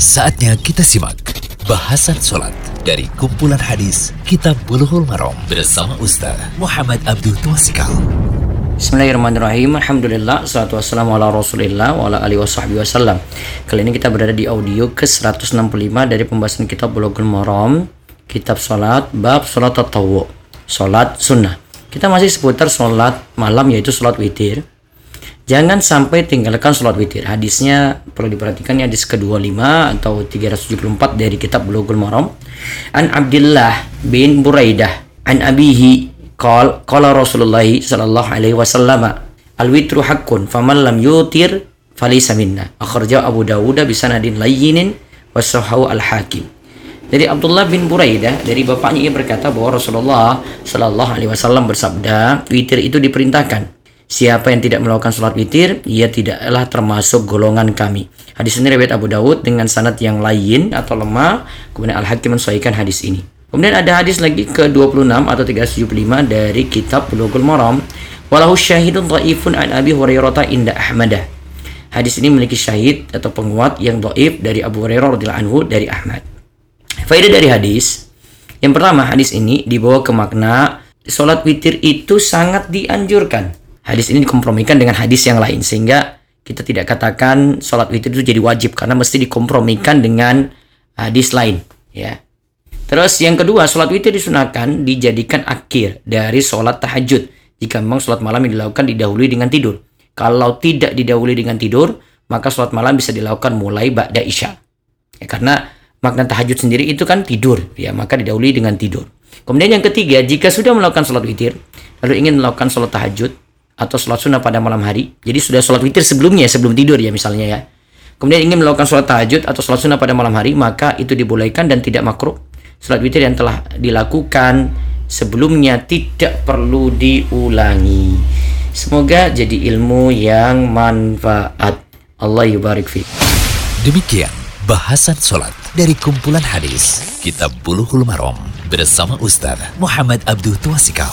Saatnya kita simak bahasan sholat dari kumpulan hadis Kitab Bulughul Maram bersama Ustaz Muhammad Abdul Tuasikal. Bismillahirrahmanirrahim. Alhamdulillah Salatu wassalamu ala rasulillah Wa ala alihi wa wasallam Kali ini kita berada di audio ke 165 Dari pembahasan kitab Bulughul Maram Kitab Salat Bab Salat Tatawu Salat Sunnah. Kita masih seputar salat malam yaitu salat witir Jangan sampai tinggalkan sholat witir. Hadisnya perlu diperhatikan ya hadis ke-25 atau 374 dari kitab Bulughul Maram. An Abdullah bin Buraidah an abihi qal qala Rasulullah sallallahu alaihi wasallam al witru haqqun faman lam yutir falaysa minna. Akhraja Abu Dawud bi sanadin layyinin wa al Hakim. Dari Abdullah bin Buraidah dari bapaknya ia berkata bahwa Rasulullah sallallahu alaihi wasallam bersabda, witir itu diperintahkan Siapa yang tidak melakukan sholat witir, ia tidaklah termasuk golongan kami. Hadis ini riwayat Abu Dawud dengan sanad yang lain atau lemah. Kemudian Al-Hakim mensesuaikan hadis ini. Kemudian ada hadis lagi ke-26 atau 375 dari kitab Bulughul Maram. Walahu syahidun dhaifun an Abi Hurairah inda Ahmadah. Hadis ini memiliki syahid atau penguat yang dhaif dari Abu Hurairah radhiyallahu anhu dari Ahmad. Faedah dari hadis. Yang pertama, hadis ini dibawa ke makna Sholat witir itu sangat dianjurkan hadis ini dikompromikan dengan hadis yang lain sehingga kita tidak katakan sholat witir itu jadi wajib karena mesti dikompromikan dengan hadis lain ya. Terus yang kedua sholat witir disunahkan dijadikan akhir dari sholat tahajud jika memang sholat malam yang dilakukan didahului dengan tidur. Kalau tidak didahului dengan tidur maka sholat malam bisa dilakukan mulai ba'da isya. Ya, karena makna tahajud sendiri itu kan tidur ya maka didahului dengan tidur. Kemudian yang ketiga jika sudah melakukan sholat witir lalu ingin melakukan sholat tahajud atau sholat sunnah pada malam hari. Jadi sudah sholat witir sebelumnya, sebelum tidur ya misalnya ya. Kemudian ingin melakukan sholat tahajud atau sholat sunnah pada malam hari, maka itu dibolehkan dan tidak makruh. Sholat witir yang telah dilakukan sebelumnya tidak perlu diulangi. Semoga jadi ilmu yang manfaat. Allah yubarik fi. Demikian bahasan sholat dari kumpulan hadis Kitab Buluhul Marom bersama Ustaz Muhammad Abdul Tuasikal.